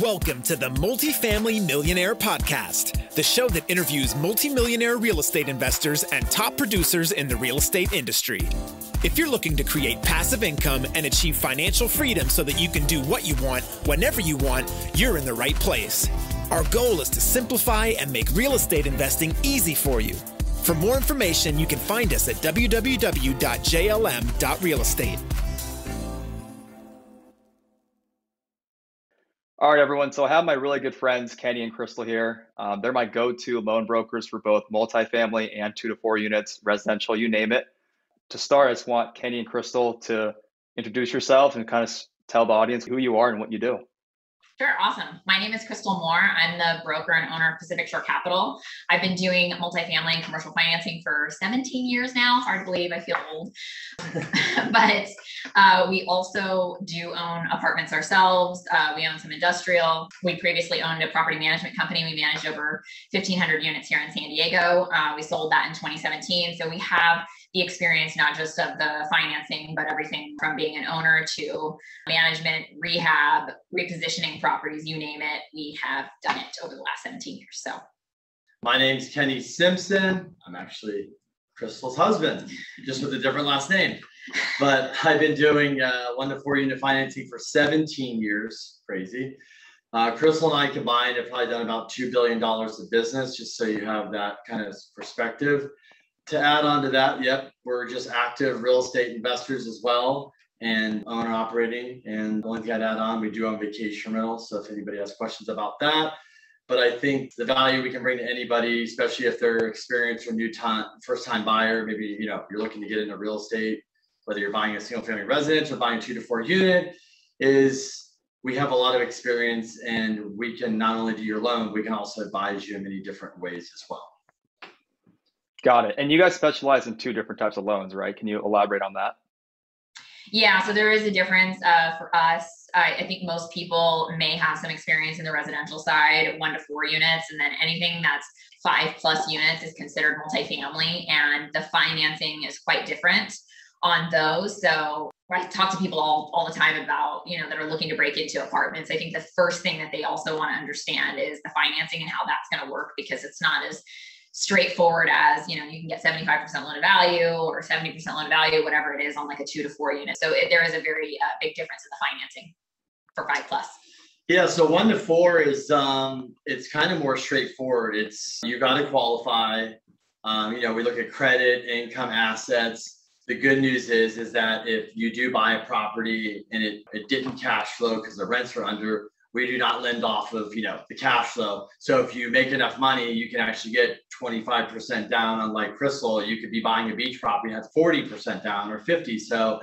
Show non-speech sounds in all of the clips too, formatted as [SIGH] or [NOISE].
Welcome to the Multifamily Millionaire Podcast, the show that interviews multimillionaire real estate investors and top producers in the real estate industry. If you're looking to create passive income and achieve financial freedom so that you can do what you want whenever you want, you're in the right place. Our goal is to simplify and make real estate investing easy for you. For more information, you can find us at www.jlm.realestate. All right, everyone. So I have my really good friends, Kenny and Crystal here. Um, they're my go-to loan brokers for both multifamily and two to four units, residential, you name it. To start, I just want Kenny and Crystal to introduce yourselves and kind of tell the audience who you are and what you do. Sure, awesome. My name is Crystal Moore. I'm the broker and owner of Pacific Shore Capital. I've been doing multifamily and commercial financing for 17 years now. Hard to believe, I feel old. [LAUGHS] but uh, we also do own apartments ourselves. Uh, we own some industrial. We previously owned a property management company. We managed over 1,500 units here in San Diego. Uh, we sold that in 2017. So we have the experience not just of the financing, but everything from being an owner to management, rehab, repositioning properties, you name it. We have done it over the last 17 years. So, my name's Kenny Simpson. I'm actually Crystal's husband, just with a different last name. But I've been doing uh, one to four unit financing for 17 years. Crazy. Uh, Crystal and I combined have probably done about $2 billion of business, just so you have that kind of perspective to add on to that, yep, we're just active real estate investors as well and owner operating. And the only thing I'd add on, we do own vacation rentals. So if anybody has questions about that, but I think the value we can bring to anybody, especially if they're experienced or new time, first time buyer, maybe you know you're looking to get into real estate, whether you're buying a single family residence or buying two to four unit, is we have a lot of experience and we can not only do your loan, we can also advise you in many different ways as well. Got it. And you guys specialize in two different types of loans, right? Can you elaborate on that? Yeah, so there is a difference uh, for us. I, I, think most people may have some experience in the residential side, one to four units, and then anything that's five plus units is considered multifamily, and the financing is quite different on those. So I talk to people all, all the time about, you know, that are looking to break into apartments. I think the first thing that they also want to understand is the financing and how that's going to work because it's not as straightforward as you know you can get 75% loan to value or 70% loan to value whatever it is on like a two to four unit. So it, there is a very uh, big difference in the financing for five plus. Yeah so one to four is um it's kind of more straightforward. It's you got to qualify. Um, you know we look at credit income assets. The good news is is that if you do buy a property and it, it didn't cash flow because the rents were under we do not lend off of you know the cash flow. So if you make enough money you can actually get 25% down on like crystal. You could be buying a beach property that's 40% down or 50 so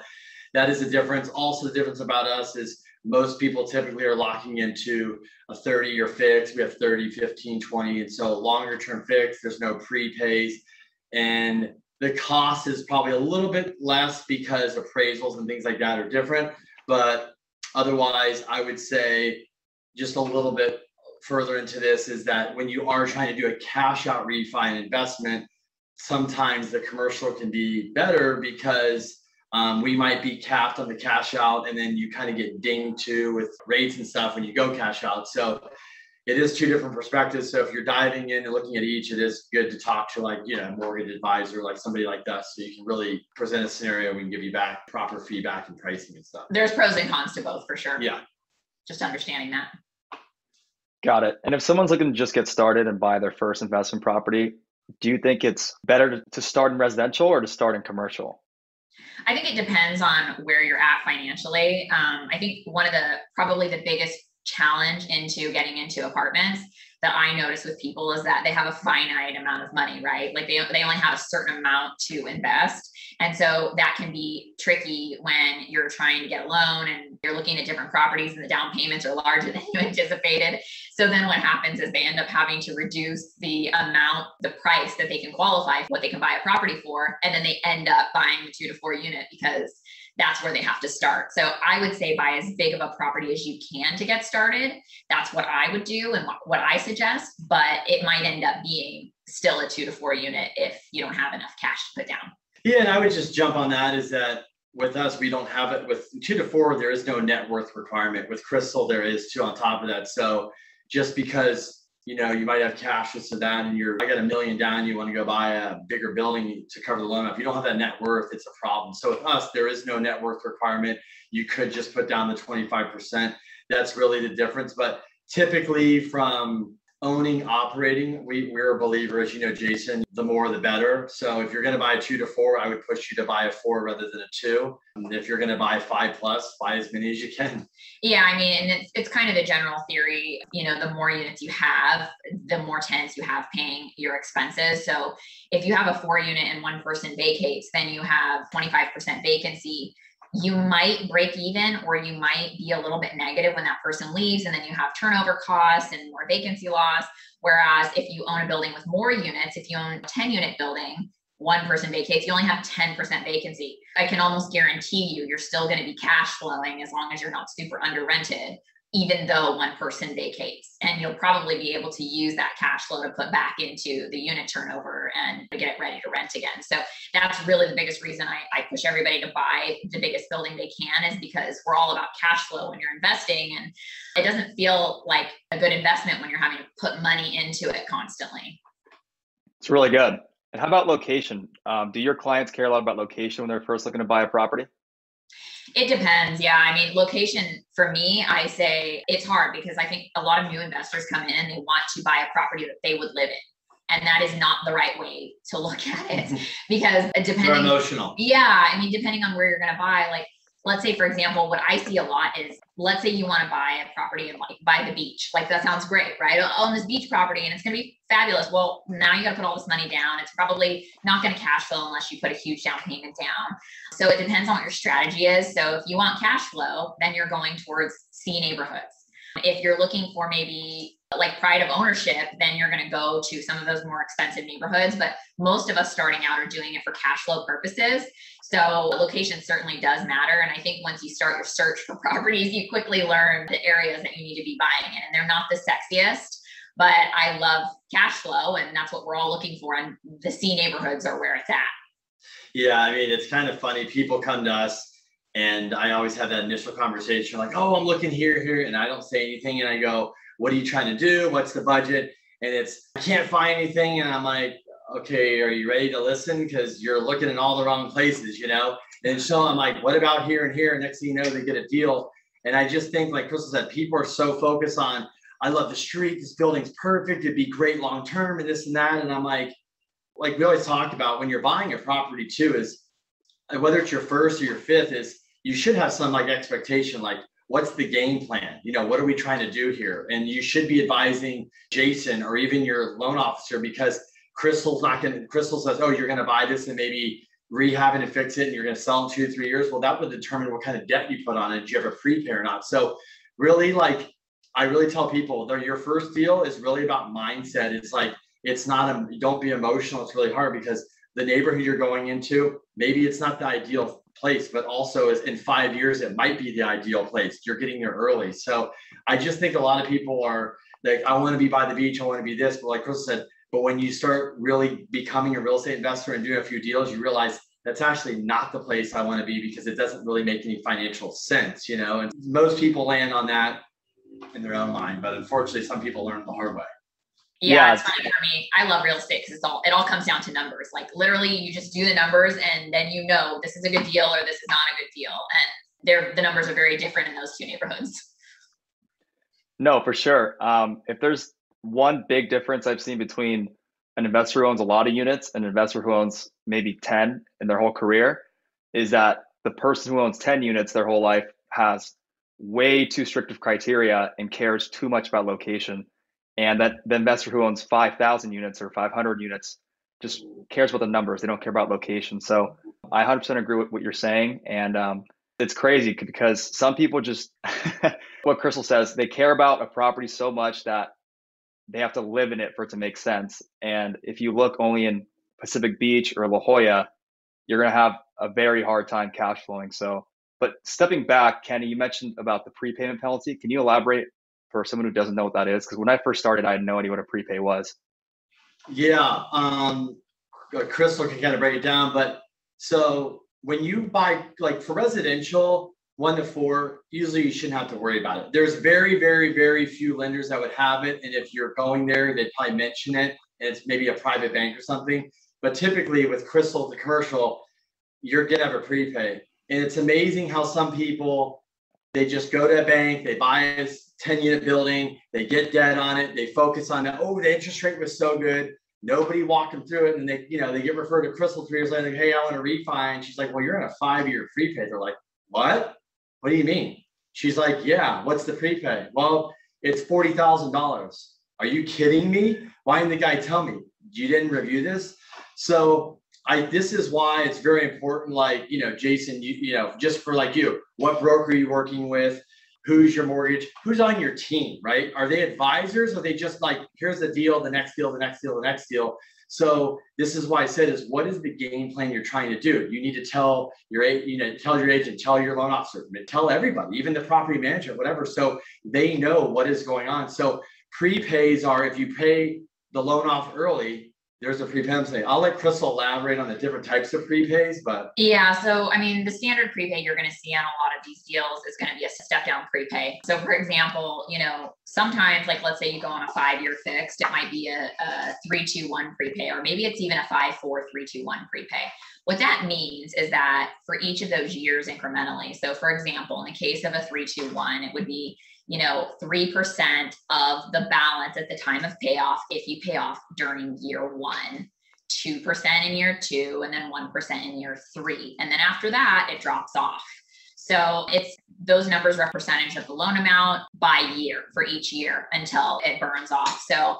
that is the difference. Also the difference about us is most people typically are locking into a 30 year fix. We have 30 15 20 and so longer term fix. There's no prepays. And the cost is probably a little bit less because appraisals and things like that are different. But otherwise i would say just a little bit further into this is that when you are trying to do a cash out refi and investment, sometimes the commercial can be better because um, we might be capped on the cash out and then you kind of get dinged too with rates and stuff when you go cash out. So it is two different perspectives. So if you're diving in and looking at each, it is good to talk to like, you know, a mortgage advisor, like somebody like us. So you can really present a scenario. We can give you back proper feedback and pricing and stuff. There's pros and cons to both for sure. Yeah just understanding that. Got it. And if someone's looking to just get started and buy their first investment property, do you think it's better to start in residential or to start in commercial? I think it depends on where you're at financially. Um, I think one of the probably the biggest challenge into getting into apartments that I notice with people is that they have a finite amount of money, right? Like they, they only have a certain amount to invest. And so that can be tricky when you're trying to get a loan and you're looking at different properties and the down payments are larger than you [LAUGHS] anticipated. So then what happens is they end up having to reduce the amount, the price that they can qualify for what they can buy a property for. And then they end up buying a two to four unit because that's where they have to start. So I would say buy as big of a property as you can to get started. That's what I would do and what I suggest, but it might end up being still a two to four unit if you don't have enough cash to put down. Yeah, and I would just jump on that is that with us, we don't have it with two to four. There is no net worth requirement. With Crystal, there is two on top of that. So just because you know you might have cash this and that, and you're I got a million down, you want to go buy a bigger building to cover the loan. If you don't have that net worth, it's a problem. So with us, there is no net worth requirement. You could just put down the 25%. That's really the difference. But typically from owning, operating, we, we're a believer, as you know, Jason, the more the better. So if you're going to buy a two to four, I would push you to buy a four rather than a two. And if you're going to buy five plus, buy as many as you can. Yeah, I mean, and it's, it's kind of the general theory, you know, the more units you have, the more tenants you have paying your expenses. So if you have a four unit and one person vacates, then you have 25% vacancy you might break even or you might be a little bit negative when that person leaves and then you have turnover costs and more vacancy loss. Whereas if you own a building with more units if you own a 10 unit building one person vacates you only have 10% vacancy. I can almost guarantee you you're still going to be cash flowing as long as you're not super under rented even though one person vacates. And you'll probably be able to use that cash flow to put back into the unit turnover and get it ready to rent again. So that's really the biggest reason I, I push everybody to buy the biggest building they can is because we're all about cash flow when you're investing. And it doesn't feel like a good investment when you're having to put money into it constantly. It's really good. And how about location? Um, do your clients care a lot about location when they're first looking to buy a property? It depends. Yeah. I mean, location for me, I say it's hard because I think a lot of new investors come in and they want to buy a property that they would live in. And that is not the right way to look at it [LAUGHS] because uh, depending. They're emotional. Yeah. I mean, depending on where you're going to buy, like let's say for example what i see a lot is let's say you want to buy a property and like buy the beach like that sounds great right? Oh, Own this beach property and it's going to be fabulous. Well now you got to put all this money down. It's probably not going to cash flow unless you put a huge down payment down. So it depends on what your strategy is. So if you want cash flow then you're going towards c neighborhoods. If you're looking for maybe like pride of ownership, then you're going to go to some of those more expensive neighborhoods. But most of us starting out are doing it for cash flow purposes. So location certainly does matter. And I think once you start your search for properties, you quickly learn the areas that you need to be buying in. And they're not the sexiest, but I love cash flow. And that's what we're all looking for. And the C neighborhoods are where it's at. Yeah. I mean, it's kind of funny. People come to us and I always have that initial conversation like, oh, I'm looking here, here. And I don't say anything. And I go, what are you trying to do? What's the budget? And it's, I can't find anything. And I'm like, okay, are you ready to listen? Because you're looking in all the wrong places, you know? And so I'm like, what about here and here? And Next thing you know, they get a deal. And I just think, like Crystal said, people are so focused on, I love the street. This building's perfect. It'd be great long term and this and that. And I'm like, like we always talked about when you're buying a property too, is uh, whether it's your first or your fifth, is you should have some like expectation, like what's the game plan? You know, what are we trying to do here? And you should be advising Jason or even your loan officer because Crystal's not going to, Crystal says, oh, you're going to buy this and maybe rehab it and fix it and you're going to sell in two to three years. Well, that would determine what kind of debt you put on it. Do you have a prepay or not? So really like, I really tell people that your first deal is really about mindset. It's like, it's not, a, don't be emotional. It's really hard because the neighborhood you're going into, maybe it's not the ideal place, but also is in five years, it might be the ideal place. You're getting there early. So I just think a lot of people are like, I want to be by the beach. I want to be this. But like Chris said, but when you start really becoming a real estate investor and doing a few deals, you realize that's actually not the place I want to be because it doesn't really make any financial sense, you know. And most people land on that in their own mind, but unfortunately, some people learn the hard way. Yeah, yeah, it's funny for me. I love real estate because it's all it all comes down to numbers. Like literally, you just do the numbers, and then you know this is a good deal or this is not a good deal, and they're the numbers are very different in those two neighborhoods. No, for sure. Um, if there's one big difference I've seen between an investor who owns a lot of units and an investor who owns maybe 10 in their whole career, is that the person who owns 10 units their whole life has way too strict of criteria and cares too much about location. And that the investor who owns 5000 units or 500 units just cares about the numbers. They don't care about location. So i 100% agree with what you're saying. And um, it's crazy because some people just [LAUGHS] what crystal says they care about a property so much that they have to live in it for it to make sense and if you look only in pacific beach or la jolla you're going to have a very hard time cash flowing so but stepping back kenny you mentioned about the prepayment penalty can you elaborate for someone who doesn't know what that is? Because when I first started, I had no idea what a prepay was. Yeah, um, Crystal can kind of break it down, but so when you buy like for residential one to four, usually you shouldn't have to worry about it. There's very, very, very few lenders that would have it. And if you're going there, they'd probably mention it. And it's maybe a private bank or something. But typically with Crystal, the commercial, you're gonna have a prepay. And it's amazing how some people they just go to a bank, they buy a 10 unit building, they get debt on it, they focus on that. Oh, the interest rate was so good. Nobody walked them through it. And they, you know, they get referred to Crystal three years later, like, hey, I want to refi. And she's like, Well, you're in a five-year prepay. They're like, What? What do you mean? She's like, Yeah, what's the prepay? Well, it's forty thousand dollars. Are you kidding me? Why didn't the guy tell me? You didn't review this? So I this is why it's very important. Like you know, Jason, you you know, just for like you, what broker are you working with? Who's your mortgage? Who's on your team? Right? Are they advisors? Or are they just like here's the deal, the next deal, the next deal, the next deal? So this is why I said is what is the game plan you're trying to do? You need to tell your you know tell your agent, tell your loan officer, tell everybody, even the property manager, whatever, so they know what is going on. So prepays are if you pay the loan off early, there's a prepay. I'll let Crystal elaborate on the different types of prepays, but yeah. So I mean, the standard prepay you're going to see on a lot of these deals is going to be a step down prepay. So for example, you know, sometimes like let's say you go on a five year fixed, it might be a, a three two one prepay, or maybe it's even a five four three two one prepay. What that means is that for each of those years incrementally. So for example, in the case of a three two one, it would be you know, 3% of the balance at the time of payoff if you pay off during year one, 2% in year two, and then 1% in year three. And then after that, it drops off. So it's those numbers are a percentage of the loan amount by year for each year until it burns off. So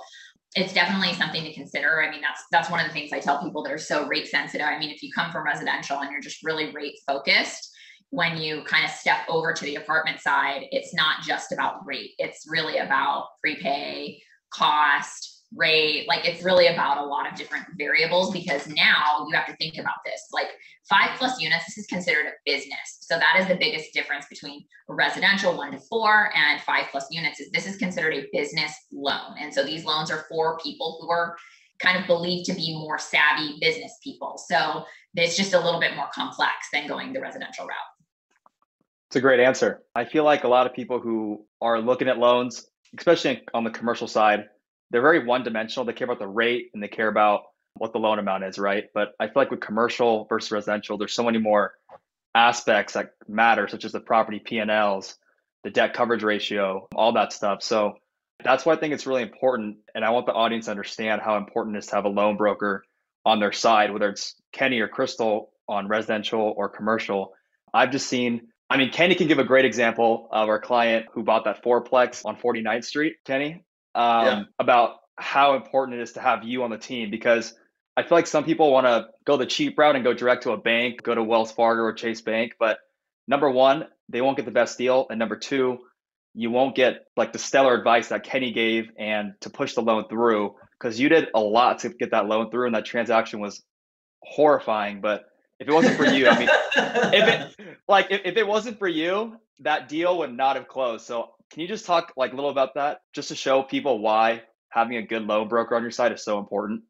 it's definitely something to consider. I mean, that's that's one of the things I tell people that are so rate sensitive. I mean, if you come from residential and you're just really rate focused, when you kind of step over to the apartment side, it's not just about rate. It's really about prepay, cost, rate. Like it's really about a lot of different variables because now you have to think about this. Like five plus units, this is considered a business. So that is the biggest difference between residential one to four and five plus units is this is considered a business loan. And so these loans are for people who are kind of believed to be more savvy business people. So it's just a little bit more complex than going the residential route. It's a great answer. I feel like a lot of people who are looking at loans, especially on the commercial side, they're very one dimensional. They care about the rate and they care about what the loan amount is, right? But I feel like with commercial versus residential, there's so many more aspects that matter, such as the property P&Ls, the debt coverage ratio, all that stuff. So that's why I think it's really important. And I want the audience to understand how important it is to have a loan broker on their side, whether it's Kenny or Crystal on residential or commercial. I've just seen I mean, Kenny can give a great example of our client who bought that fourplex on 49th Street, Kenny, um, yeah. about how important it is to have you on the team because I feel like some people want to go the cheap route and go direct to a bank, go to Wells Fargo or Chase Bank. But number one, they won't get the best deal. And number two, you won't get like the stellar advice that Kenny gave and to push the loan through because you did a lot to get that loan through and that transaction was horrifying. But if it wasn't for you, I mean, if it [LAUGHS] like if, if it wasn't for you, that deal would not have closed. So can you just talk like a little about that, just to show people why having a good loan broker on your side is so important?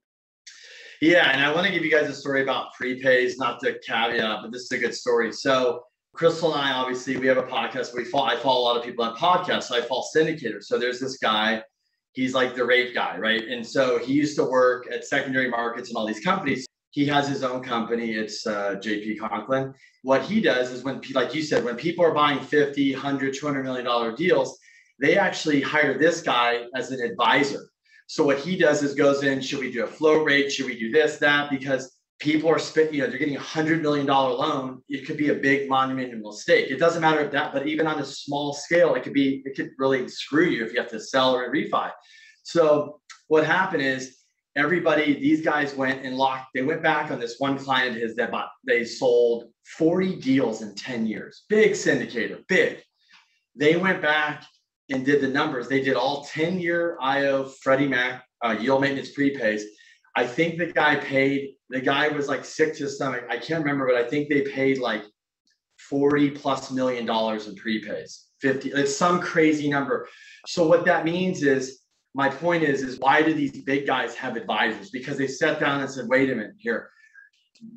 Yeah, and I want to give you guys a story about prepays, not the caveat, but this is a good story. So Crystal and I, obviously, we have a podcast. We follow, I follow a lot of people on podcasts. So I follow syndicators. So there's this guy, he's like the rate guy, right? And so he used to work at secondary markets and all these companies he has his own company. It's uh, JP Conklin. What he does is when, like you said, when people are buying 50, 100, 200 million dollar deals, they actually hire this guy as an advisor. So what he does is goes in, should we do a flow rate? Should we do this, that? Because people are spending, you know, they're getting a hundred million dollar loan. It could be a big monumental mistake. It doesn't matter if that, but even on a small scale, it could be, it could really screw you if you have to sell or refi. So what happened is everybody, these guys went and locked, they went back on this one client of his that bought, they sold 40 deals in 10 years. Big syndicator, big. They went back and did the numbers. They did all 10 year IO Freddie Mac uh, yield maintenance prepays. I think the guy paid, the guy was like sick to his stomach. I can't remember, but I think they paid like 40 plus million dollars in prepays. 50, it's some crazy number. So what that means is my point is is why do these big guys have advisors because they sat down and said wait a minute here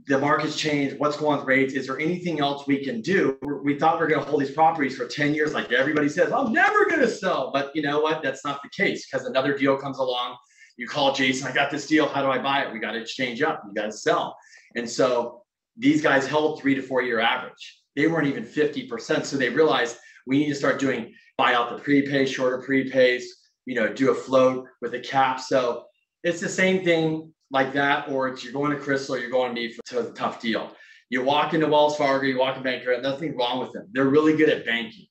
the market's changed. What's going on with rates? Is there anything else we can do? We thought we are going to hold these properties for 10 years, like everybody says, I'm never going to sell. But you know what? That's not the case because another deal comes along. You call Jason, I got this deal. How do I buy it? We got to exchange up. You got to sell. And so these guys held three to four year average. They weren't even 50%. So they realized we need to start doing buy out the prepay, shorter prepays, you know, do a float with a cap. So it's the same thing like that, or it's you're going to Crystal, you're going to me for a tough deal. You walk into Wells Fargo, you walk in Banker, nothing wrong with them. They're really good at banking.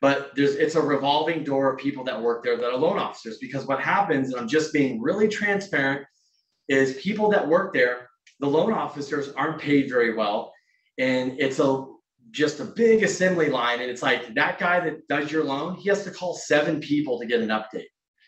But there's it's a revolving door of people that work there that are loan officers because what happens, and I'm just being really transparent, is people that work there, the loan officers aren't paid very well. And it's a just a big assembly line. And it's like that guy that does your loan, he has to call seven people to get an update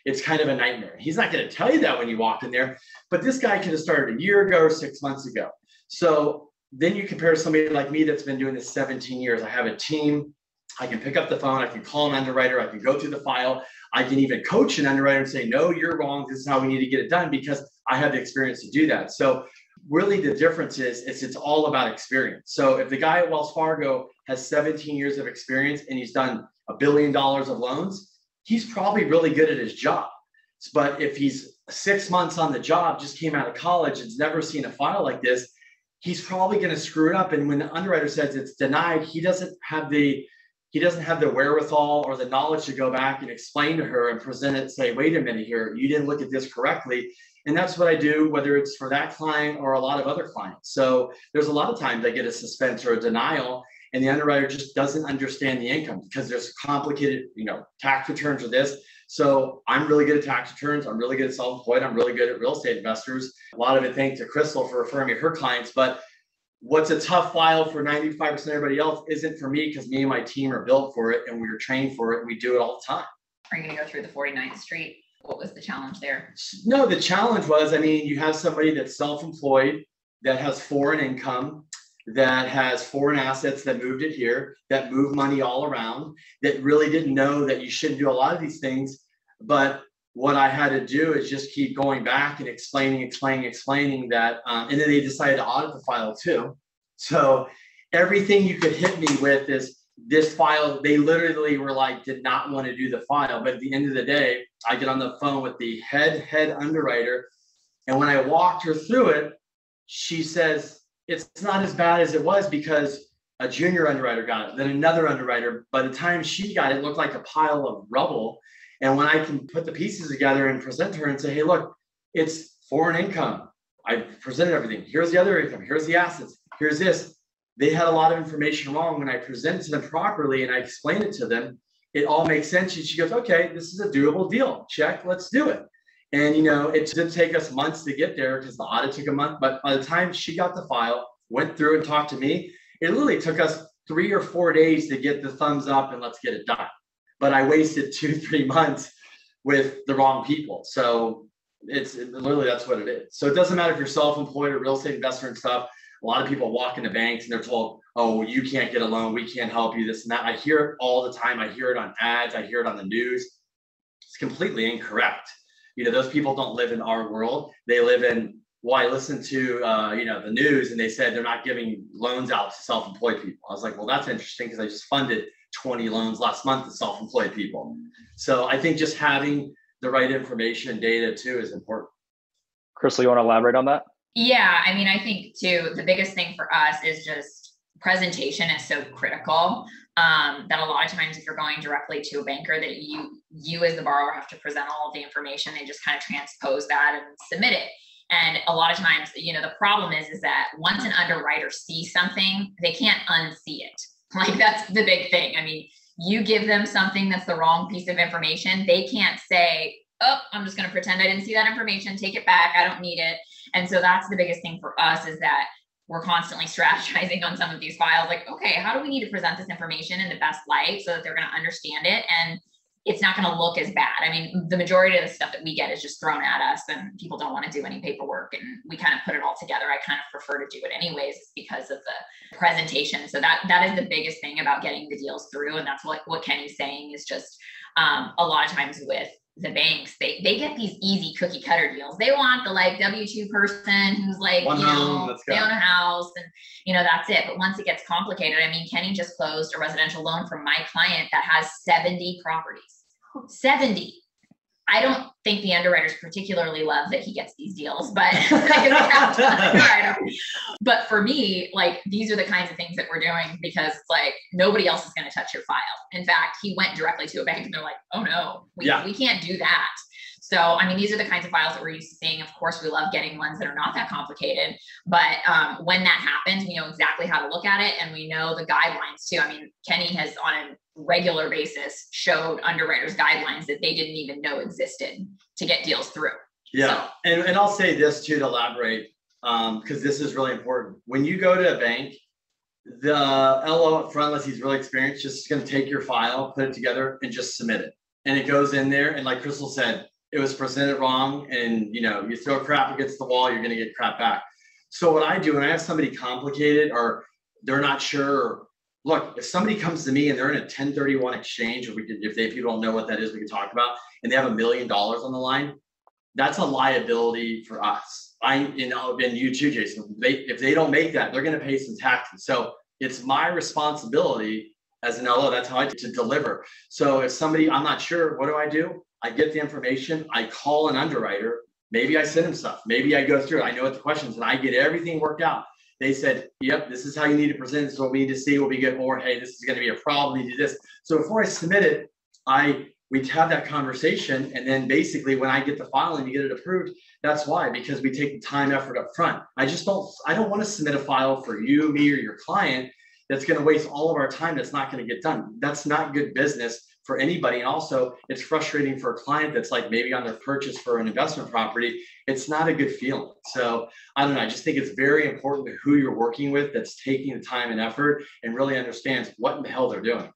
it's kind of a nightmare. He's not going to tell you that when you walk in there, but this guy could have started a year ago or six months ago. So then you compare somebody like me that's been doing this 17 years. I have a team. I can pick up the phone. I can call an underwriter. I can go through the file. I can even coach an underwriter and say, no, you're wrong. This is how we need to get it done because I have the experience to do that. So really the difference is, is it's all about experience. So if the guy at Wells Fargo has 17 years of experience and he's done a billion dollars of loans, he's probably really good at his job. But if he's six months on the job, just came out of college, and's never seen a file like this, he's probably going to screw it up. And when the underwriter says it's denied, he doesn't have the he doesn't have the wherewithal or the knowledge to go back and explain to her and present it, say, wait a minute here, you didn't look at this correctly. And that's what I do, whether it's for that client or a lot of other clients. So there's a lot of times I get a suspense or a denial, and the underwriter just doesn't understand the income because there's complicated, you know, tax returns or this. So I'm really good at tax returns. I'm really good at self-employed. I'm really good at real estate investors. A lot of it thanks to Crystal for referring me her clients. But what's a tough file for 95% of everybody else isn't for me because me and my team are built for it and we are trained for it and we do it all the time. Are you going to go through the 49th Street? What was the challenge there? No, the challenge was, I mean, you have somebody that's self-employed that has foreign income that has foreign assets that moved it here, that move money all around, that really didn't know that you shouldn't do a lot of these things. But what I had to do is just keep going back and explaining, explaining, explaining that. Um, and then they decided to audit the file too. So everything you could hit me with is this file. They literally were like, did not want to do the file. But at the end of the day, I get on the phone with the head head underwriter. And when I walked her through it, she says, it's not as bad as it was because a junior underwriter got it, then another underwriter. By the time she got it, it looked like a pile of rubble. And when I can put the pieces together and present to her and say, hey, look, it's foreign income. I presented everything. Here's the other income. Here's the assets. Here's this. They had a lot of information wrong. When I presented to them properly and I explained it to them, it all makes sense. And she goes, okay, this is a doable deal. Check, let's do it. And you know, it did take us months to get there because the audit took a month. But by the time she got the file, went through and talked to me, it literally took us three or four days to get the thumbs up and let's get it done. But I wasted [LAUGHS] two, three months with the wrong people. So it's it, literally that's what it is. So it doesn't matter if you're self-employed or real estate investor and stuff. A lot of people walk into banks and they're told, "Oh, you can't get a loan. We can't help you." This and that. I hear it all the time. I hear it on ads. I hear it on the news. It's completely incorrect you know those people don't live in our world they live in well i listened to uh, you know the news and they said they're not giving loans out to self-employed people i was like well that's interesting because i just funded 20 loans last month to self-employed people so i think just having the right information and data too is important crystal you want to elaborate on that yeah i mean i think too the biggest thing for us is just presentation is so critical um, that a lot of times if you're going directly to a banker that you you as the borrower have to present all of the information they just kind of transpose that and submit it. And a lot of times you know the problem is is that once an underwriter sees something they can't unsee it. [LAUGHS] Like that's the big thing. I mean you give them something that's the wrong piece of information they can't say oh i'm just going to pretend i didn't see that information take it back i don't need it. And so that's the biggest thing for us is that we're constantly [LAUGHS] strategizing on some of these files like okay how do we need to present this information in the best light so that they're going to understand it? And it's not going to look as bad. I mean the majority of the stuff that we get is just thrown at us and people don't want to do any paperwork and we kind of put it all together. I kind of prefer to do it anyways because of the presentation. So that that is the biggest thing about getting the deals through and that's what what kenny's saying is just um, a lot of times with the banks, they they get these easy cookie cutter deals. They want the like W two person who's like One you know they own a house and you know that's it. But once it gets complicated, I mean, Kenny just closed a residential loan from my client that has seventy properties. Oh. Seventy. I don't think the underwriters particularly love that he gets these deals, but [LAUGHS] [LAUGHS] but for me, like these are the kinds of things that we're doing because like nobody else is going to touch your file. In fact, he went directly to a bank and they're like, oh no, we, yeah. we can't do that. So, I mean, these are the kinds of files that we're used to seeing. Of course, we love getting ones that are not that complicated. But um, when that happens, we know exactly how to look at it and we know the guidelines too. I mean, Kenny has on a regular basis showed underwriters guidelines that they didn't even know existed to get deals through. Yeah. So. And, and I'll say this too to elaborate, because um, this is really important. When you go to a bank, the LO up front, unless he's really experienced, just going to take your file, put it together, and just submit it. And it goes in there. And like Crystal said, it was presented wrong and you know you throw crap against the wall you're going to get crap back so what i do when i have somebody complicated or they're not sure look if somebody comes to me and they're in a 1031 exchange or we if they people don't know what that is we can talk about and they have a million dollars on the line that's a liability for us i you know and you too jason they, if they don't make that they're going to pay some taxes so it's my responsibility as an LO, that's how I to deliver. So if somebody, I'm not sure, what do I do? I get the information, I call an underwriter, maybe I send them stuff, maybe I go through, I know what the questions, and I get everything worked out. They said, Yep, this is how you need to present. This is what we need to see. Will be good. Or hey, this is going to be a problem. You do this. So before I submit it, I we have that conversation, and then basically when I get the file and you get it approved, that's why because we take the time effort up front. I just don't I don't want to submit a file for you, me, or your client that's going to waste all of our time. That's not going to get done. That's not good business for anybody. And also, it's frustrating for a client that's like maybe on their purchase for an investment property. It's not a good feeling. So I don't know. I just think it's very important to who you're working with that's taking the time and effort and really understands what in the hell they're doing.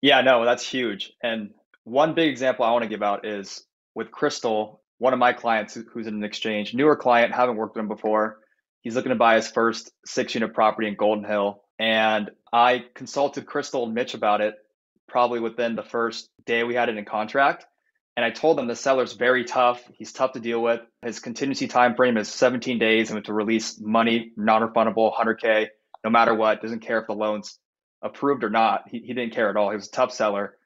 Yeah, no, that's huge. And one big example I want to give out is with Crystal, one of my clients who's in an exchange, newer client, haven't worked with him before. He's looking to buy his first six unit property in Golden Hill. And I consulted Crystal and Mitch about it probably within the first day we had it in contract. And I told them the seller's very tough. He's tough to deal with. His contingency time frame is 17 days and to release money, non-refundable, 100K, no matter what. Doesn't care if the loan's approved or not. He, he didn't care at all. He was a tough seller.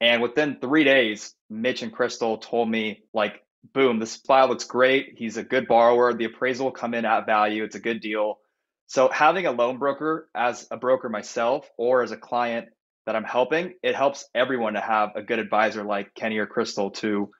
And within three days, Mitch and Crystal told me, like, boom, this file looks great. He's a good borrower. The appraisal will come in at value. It's a good deal. So having a loan broker as a broker myself or as a client that I'm helping, it helps everyone to have a good advisor like Kenny or Crystal to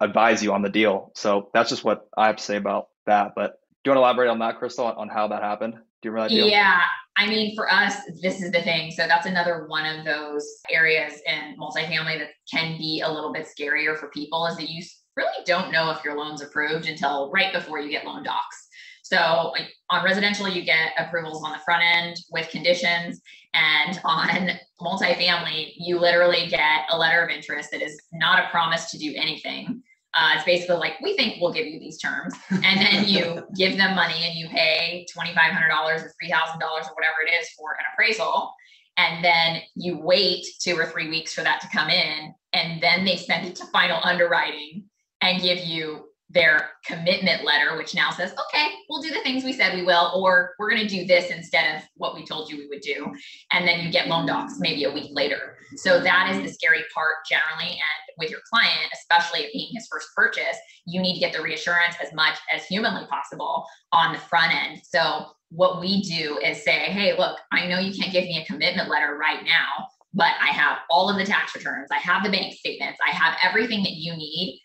advise you on the deal. So that's just what I have to say about that. But do you want to elaborate on that, Crystal, on how that happened? Do you remember that deal? Yeah. I mean, for us, this is the thing. So that's another one of those areas in multifamily that can be a little bit scarier for people is that you really don't know if your loan's approved until right before you get loan docs. So like on residential, you get approvals on the front end with conditions. And [LAUGHS] on multifamily, you literally get a letter of interest that is not a promise to do anything. Uh, it's basically like, we think we'll give you these terms. [LAUGHS] And then you give them money and you pay $2,500 or $3,000 or whatever it is for an appraisal. And then you wait two or three weeks for that to come in. And then they send it to final underwriting and give you their commitment letter, which now says, okay, we'll do the things we said we will, or we're going to do this instead of what we told you we would do. And then you get loan docs maybe a week later. So that is the scary part generally. And with your client, especially it being his first purchase, you need to get the reassurance as much as humanly possible on the front end. So what we do is say, hey, look, I know you can't give me a commitment letter right now, but I have all of the tax returns, I have the bank statements, I have everything that you need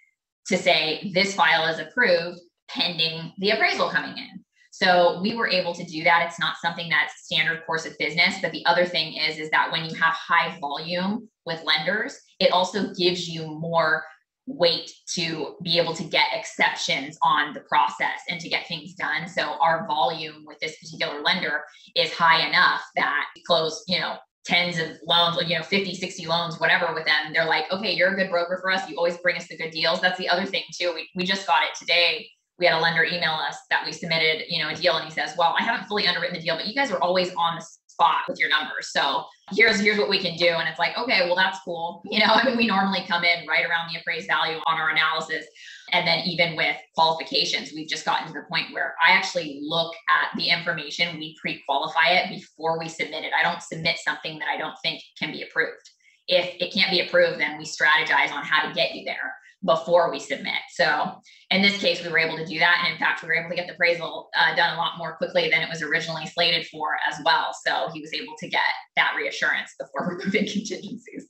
to say this file is approved pending the appraisal coming in. So we were able to do that. It's not something that's standard course of business. But the other thing is, is that when you have high volume with lenders, it also gives you more weight to be able to get exceptions on the process and to get things done. So our volume with this particular lender is high enough that close, you know, tens of loans, you know, 50, 60 loans, whatever with them. They're like, okay, you're a good broker for us. You always bring us the good deals. That's the other thing too. We, we just got it today. We had a lender email us that we submitted, you know, a deal and he says, well, I haven't fully underwritten the deal, but you guys are always on the spot with your numbers. So here's here's what we can do. And it's like, okay, well, that's cool. You know, [LAUGHS] I mean, we normally come in right around the appraised value on our analysis. And then even with qualifications, we've just gotten to the point where I actually look at the information, we pre-qualify it before we submit it. I don't submit something that I don't think can be approved. If it can't be approved, then we strategize on how to get you there before we submit. So in this case, we were able to do that. And in fact, we were able to get the appraisal uh, done a lot more quickly than it was originally slated for as well. So he was able to get that reassurance before removing [LAUGHS] contingencies.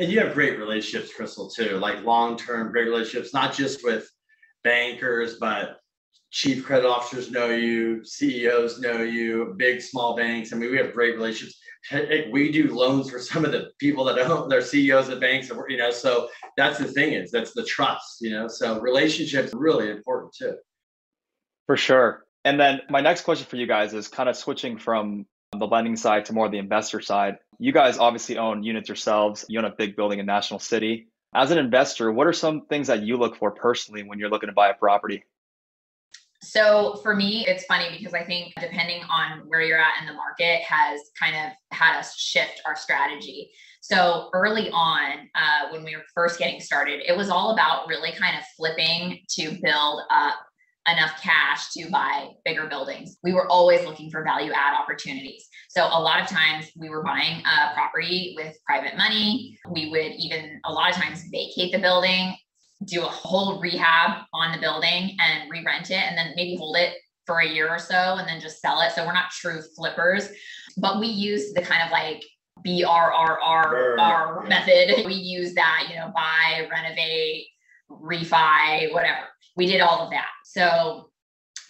And you have great relationships, Crystal, too, like long-term great relationships, not just with bankers, but chief credit officers know you, CEOs know you, big, small banks. I mean, we have great relationships we do loans for some of the people that own their CEOs of banks, you know. So that's the thing is that's the trust, you know. So relationships are really important too. For sure. And then my next question for you guys is kind of switching from the lending side to more the investor side. You guys obviously own units yourselves. You own a big building in National City. As an investor, what are some things that you look for personally when you're looking to buy a property? So for me, it's funny because I think depending on where you're at in the market has kind of had us shift our strategy. So early on, uh, when we were first getting started, it was all about really kind of flipping to build up enough cash to buy bigger buildings. We were always looking for value add opportunities. So a lot of times we were buying a property with private money. We would even a lot of times vacate the building do a whole rehab on the building and re-rent it and then maybe hold it for a year or so and then just sell it. So we're not true flippers, but we use the kind of like BRRR method. We use that, you know, buy, renovate, refi, whatever. We did all of that. So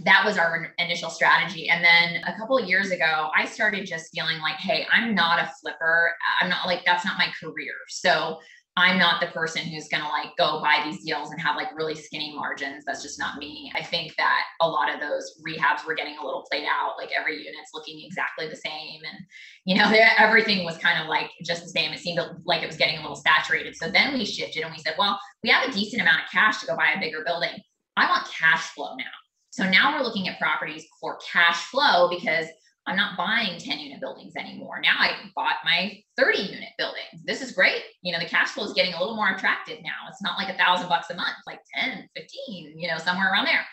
that was our initial strategy. And then a couple of years ago, I started just feeling like, hey, I'm not a flipper. I'm not like, that's not my career. So I'm not the person who's going to like go buy these deals and have like really skinny margins. That's just not me. I think that a lot of those rehabs were getting a little played out. Like every unit's looking exactly the same. And, you know, [LAUGHS] everything was kind of like just the same. It seemed like it was getting a little saturated. So then we shifted and we said, well, we have a decent amount of cash to go buy a bigger building. I want cash flow now. So now we're looking at properties for cash flow because I'm not buying 10 unit buildings anymore. Now I bought my 30 unit building. This is great. You know, the cash flow is getting a little more attractive now. It's not like a thousand bucks a month, like 10, 15, you know, somewhere around there.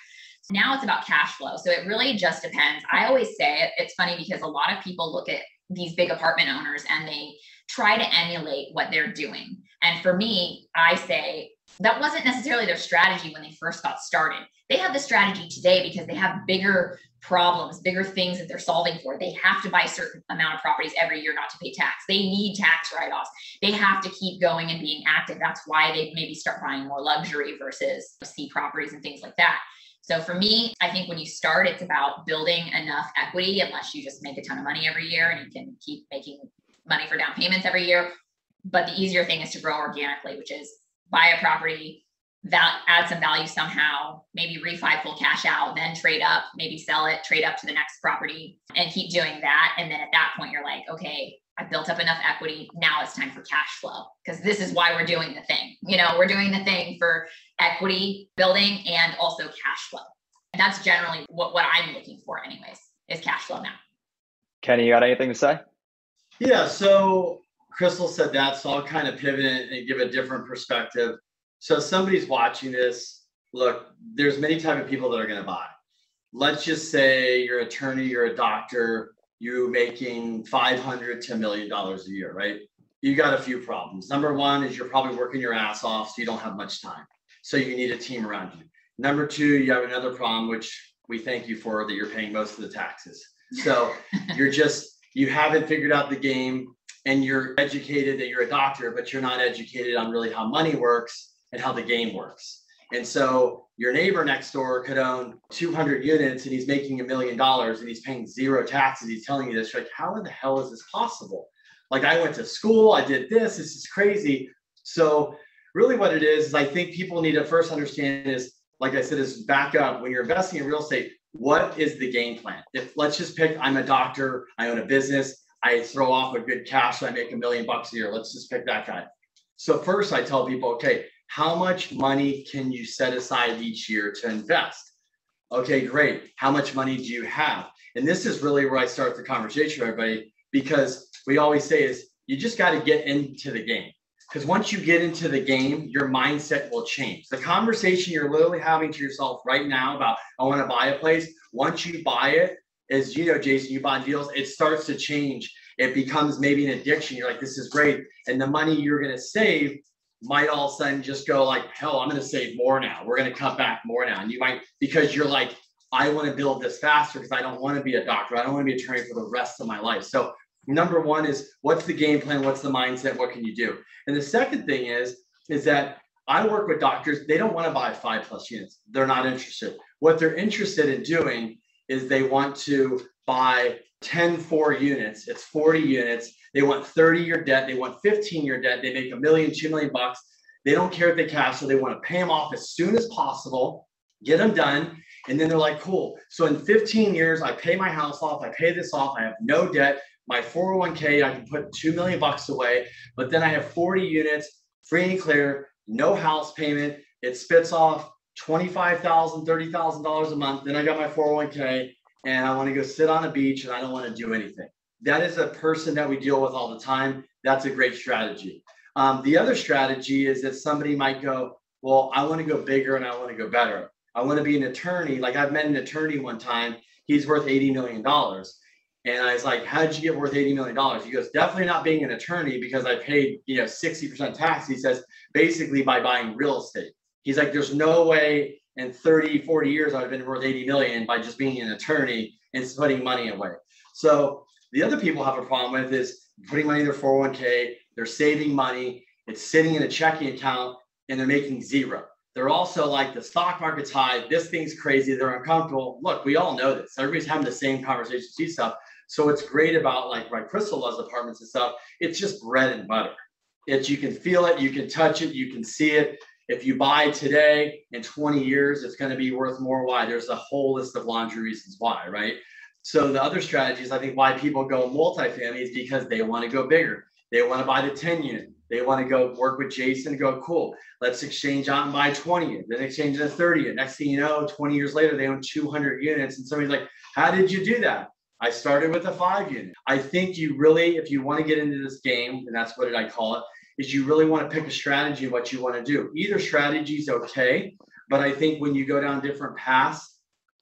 Now it's about cash flow. So it really just depends. I always say it, it's funny because a lot of people look at these big apartment owners and they try to emulate what they're doing. And for me, I say that wasn't necessarily their strategy when they first got started. They have the strategy today because they have bigger problems, bigger things that they're solving for. They have to buy a certain amount of properties every year not to pay tax. They need tax write offs. They have to keep going and being active. That's why they maybe start buying more luxury versus C properties and things like that. So for me, I think when you start, it's about building enough equity, unless you just make a ton of money every year and you can keep making money for down payments every year. But the easier thing is to grow organically, which is buy a property, that add some value somehow, maybe refi full cash out, then trade up, maybe sell it, trade up to the next property and keep doing that. And then at that point, you're like, okay, I built up enough equity. Now it's time for cash flow because this is why we're doing the thing. You know, we're doing the thing for equity building and also cash flow. And that's generally what, what I'm looking for, anyways, is cash flow now. Kenny, you got anything to say? Yeah. So Crystal said that. So I'll kind of pivot and give a different perspective. So somebody's watching this. Look, there's many type of people that are going to buy. Let's just say you're an attorney, you're a doctor, you're making 500 to a million dollars a year, right? You got a few problems. Number one is you're probably working your ass off, so you don't have much time. So you need a team around you. Number two, you have another problem, which we thank you for that you're paying most of the taxes. So [LAUGHS] you're just, you haven't figured out the game and you're educated that you're a doctor, but you're not educated on really how money works and how the game works. And so your neighbor next door could own 200 units and he's making a million dollars and he's paying zero taxes. He's telling you this, like, how in the hell is this possible? Like, I went to school, I did this, this is crazy. So, really, what it is, is I think people need to first understand is, like I said, is back up when you're investing in real estate, what is the game plan? If let's just pick, I'm a doctor, I own a business, I throw off a good cash, I make a million bucks a year. Let's just pick that guy. So, first, I tell people, okay, how much money can you set aside each year to invest? Okay, great. How much money do you have? And this is really where I start the conversation, with everybody. because we always say is you just got to get into the game. Because once you get into the game, your mindset will change. The conversation you're literally having to yourself right now about, I want to buy a place, once you buy it, as you know, Jason, you buy deals, it starts to change. It becomes maybe an addiction. You're like, this is great. And the money you're going to save might all of a sudden just go like, hell, I'm going to save more now. We're going to cut back more now. And you might, because you're like, I want to build this faster because I don't want to be a doctor. I don't want to be a attorney for the rest of my life. So number one is what's the game plan? What's the mindset? What can you do? And the second thing is, is that I work with doctors. They don't want to buy five plus units. They're not interested. What they're interested in doing is they want to buy 10 four units. It's 40 units. They want 30 year debt. They want 15 year debt. They make a million, two million bucks. They don't care if they cash, so they want to pay them off as soon as possible, get them done. And then they're like, cool. So in 15 years, I pay my house off, I pay this off, I have no debt my 401k, I can put 2 million bucks away, but then I have 40 units free and clear, no house payment. It spits off $25,000, $30,000 a month. Then I got my 401k and I want to go sit on a beach and I don't want to do anything. That is a person that we deal with all the time. That's a great strategy. Um, the other strategy is that somebody might go, Well, I want to go bigger and I want to go better. I want to be an attorney. Like I've met an attorney one time, he's worth $80 million. And I was like, how did you get worth $80 million? He goes, definitely not being an attorney because I paid, you know, 60% tax. He says, basically by buying real estate. He's like, there's no way in 30, 40 years I've been worth 80 million by just being an attorney and putting money away. So the other people have a problem with is putting money in their 401k, they're saving money, it's sitting in a checking account, and they're making zero. They're also like the stock market's high, this thing's crazy, they're uncomfortable. Look, we all know this. Everybody's having the same conversation, see stuff. So what's great about like my Crystal loves apartments and stuff, it's just bread and butter. It's you can feel it, you can touch it, you can see it. If you buy today in 20 years, it's going to be worth more. Why? There's a whole list of laundry reasons why, right? So the other strategies, I think why people go multifamily is because they want to go bigger. They want to buy the 10 unit. They want to go work with Jason and go, cool, let's exchange out and buy 20 unit. Then exchange a 30 unit. Next thing you know, 20 years later, they own 200 units. And somebody's like, how did you do that? I started with a five unit. I think you really, if you want to get into this game, and that's what I call it, is you really want to pick a strategy of what you want to do. Either strategy is okay, but I think when you go down different paths,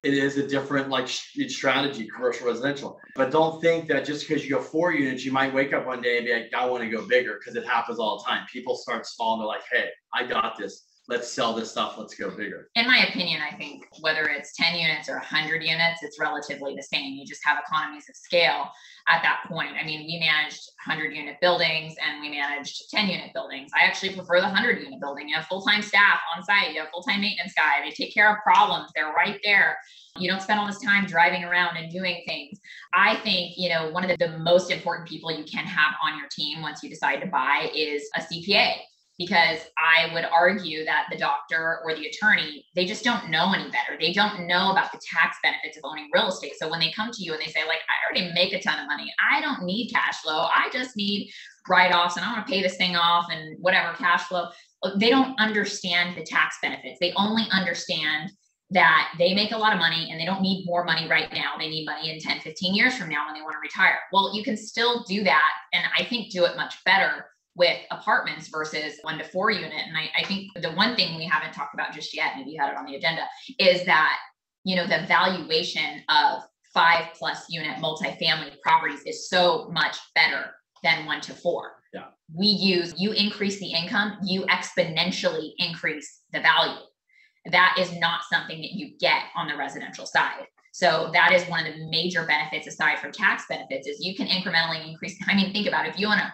it is a different like strategy, commercial residential. But don't think that just because you go four units, you might wake up one day and be like, I want to go bigger because it happens all the time. People start small and they're like, hey, I got this let's sell this stuff, let's go bigger. In my opinion, I think whether it's 10 units or 100 units, it's relatively the same. You just have economies of scale at that point. I mean, we managed 100 unit buildings and we managed 10 unit buildings. I actually prefer the 100 unit building. You have full time staff on site, you have full time maintenance guy, they take care of problems, they're right there. You don't spend all this time driving around and doing things. I think, you know, one of the, the most important people you can have on your team once you decide to buy is a CPA because I would argue that the doctor or the attorney, they just don't know any better. They don't know about the tax benefits of owning real estate. So when they come to you and they say, like, I already make a ton of money, I don't need cash flow, I just need write offs and I want to pay this thing off and whatever cash flow, they don't understand the tax benefits. They only understand that they make a lot of money and they don't need more money right now. They need money in 10, 15 years from now when they want to retire. Well, you can still do that. And I think do it much better with apartments versus one to four unit. And I, I think the one thing we haven't talked about just yet, maybe you had it on the agenda, is that, you know, the valuation of five plus unit multifamily properties is so much better than one to four. Yeah. We use you increase the income, you exponentially increase the value. That is not something that you get on the residential side. So that is one of the major benefits aside from tax benefits is you can incrementally increase. I mean, think about it. if you want to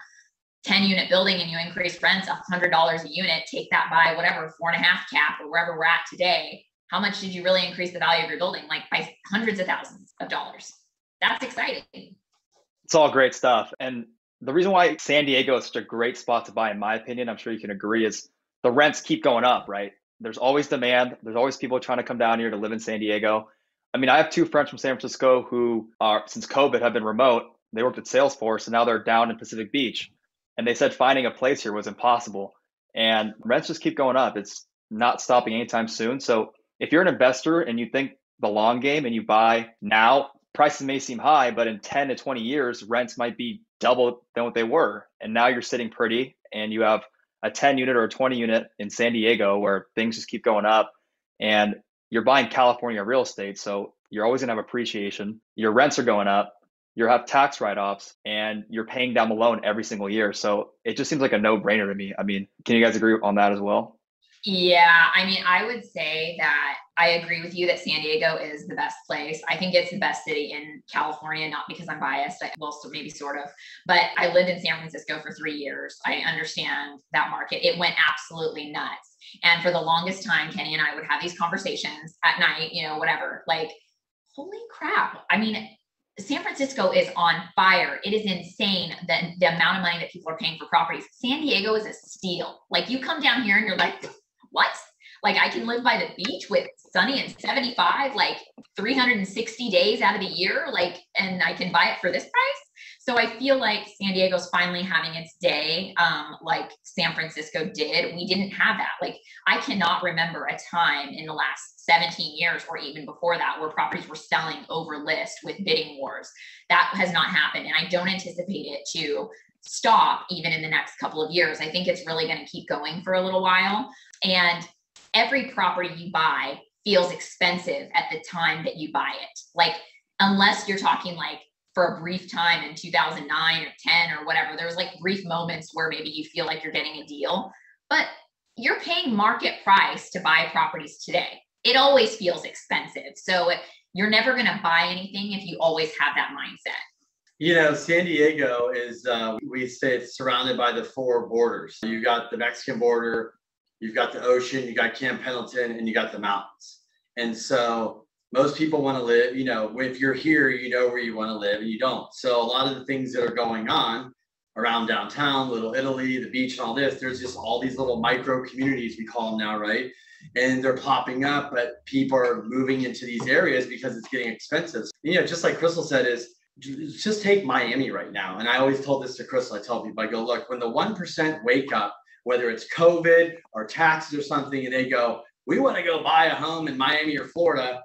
10 unit building and you increase rents $100 a unit, take that by whatever, four and a half cap or wherever we're at today, how much did you really increase the value of your building? Like by hundreds of thousands of dollars. That's exciting. It's all great stuff. And the reason why San Diego is such a great spot to buy, in my opinion, I'm sure you can agree, is the rents keep going up, right? There's always demand. There's always people trying to come down here to live in San Diego. I mean, I have two friends from San Francisco who are, since COVID, have been remote. They worked at Salesforce and now they're down in Pacific Beach and they said finding a place here was impossible. And rents just keep going up. It's not stopping anytime soon. So if you're an investor and you think the long game and you buy now, prices may seem high, but in 10 to 20 years, rents might be double than what they were. And now you're sitting pretty and you have a 10 unit or a 20 unit in San Diego where things just keep going up and you're buying California real estate. So you're always going to have appreciation. Your rents are going up. You have tax write offs and you're paying down the loan every single year. So it just seems like a no brainer to me. I mean, can you guys agree on that as well? Yeah, I mean, I would say that I agree with you that San Diego is the best place. I think it's the best city in California, not because I'm biased, well, so maybe sort of, but I lived in San Francisco for three years. I understand that market. It went absolutely nuts. And for the longest time, Kenny and I would have these conversations at night, you know, whatever, like, holy crap. I mean, San Francisco is on fire. It is insane the, the amount of money that people are paying for properties. San Diego is a steal. Like you come down here and you're like, what? Like I can live by the beach with sunny and 75, like 360 days out of the year, like, and I can buy it for this price. So I feel like San Diego's finally having its day, um, like San Francisco did. We didn't have that. Like I cannot remember a time in the last 17 years or even before that where properties were selling over list with bidding wars. That has not happened, and I don't anticipate it to stop even in the next couple of years. I think it's really going to keep going for a little while. And every property you buy feels expensive at the time that you buy it. Like, unless you're talking like for a brief time in 2009 or 10 or whatever, there's like brief moments where maybe you feel like you're getting a deal, but you're paying market price to buy properties today. It always feels expensive. So you're never going to buy anything if you always have that mindset. You know, San Diego is, uh, we say it's surrounded by the four borders. You've got the Mexican border, you've got the ocean, you got Camp Pendleton, and you got the mountains. And so most people want to live, you know, if you're here, you know where you want to live and you don't. So a lot of the things that are going on around downtown, Little Italy, the beach, and all this, there's just all these little micro communities, we call them now, right? And they're popping up, but people are moving into these areas because it's getting expensive. You know, just like Crystal said, is just take Miami right now. And I always told this to Crystal. I tell people, I go, look, when the 1% wake up whether it's COVID or taxes or something, and they go, we want to go buy a home in Miami or Florida.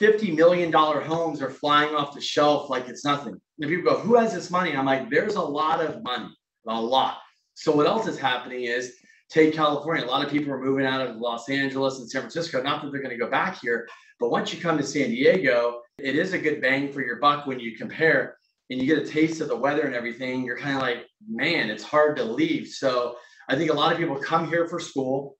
$50 million homes are flying off the shelf like it's nothing. And people go, who has this money? I'm like, there's a lot of money, a lot. So what else is happening is take California. A lot of people are moving out of Los Angeles and San Francisco. Not that they're going to go back here, but once you come to San Diego, it is a good bang for your buck when you compare and you get a taste of the weather and everything. You're kind of like, man, it's hard to leave. So I think a lot of people come here for school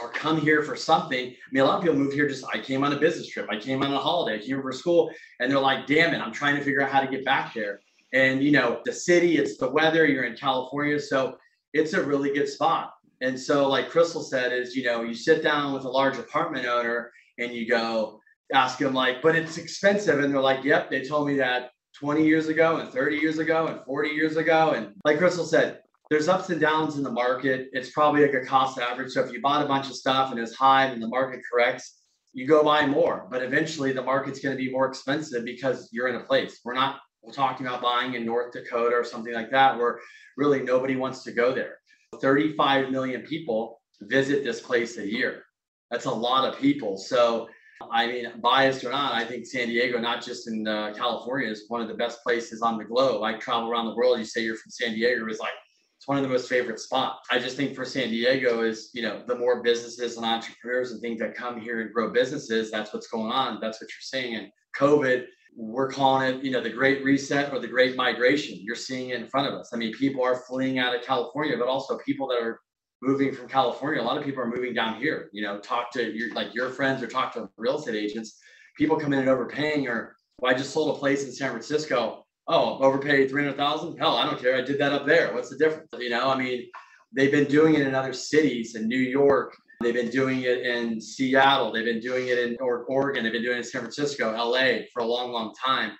or come here for something. I mean, a lot of people move here just, I came on a business trip, I came on a holiday, came for school, and they're like, damn it, I'm trying to figure out how to get back there. And, you know, the city, it's the weather, you're in California. So it's a really good spot. And so, like Crystal said, is, you know, you sit down with a large apartment owner and you go, ask them, like, but it's expensive. And they're like, yep, they told me that 20 years ago and 30 years ago and 40 years ago. And like Crystal said, there's ups and downs in the market. It's probably like a cost average. So if you bought a bunch of stuff and it's high and the market corrects, you go buy more. But eventually the market's going to be more expensive because you're in a place. We're not we're talking about buying in North Dakota or something like that, where really nobody wants to go there. 35 million people visit this place a year. That's a lot of people. So I mean, biased or not, I think San Diego, not just in uh, California, is one of the best places on the globe. I travel around the world. You say you're from San Diego, it's like one of the most favorite spots. I just think for San Diego is, you know, the more businesses and entrepreneurs and things that come here and grow businesses, that's what's going on. That's what you're seeing. And COVID, we're calling it, you know, the great reset or the great migration. You're seeing it in front of us. I mean, people are fleeing out of California, but also people that are moving from California. A lot of people are moving down here. You know, talk to your like your friends or talk to real estate agents. People come in and overpaying or well, I just sold a place in San Francisco oh, overpaid 300,000. Hell, I don't care. I did that up there. What's the difference? You know, I mean, they've been doing it in other cities in New York. They've been doing it in Seattle. They've been doing it in Oregon. They've been doing it in San Francisco, LA for a long, long time.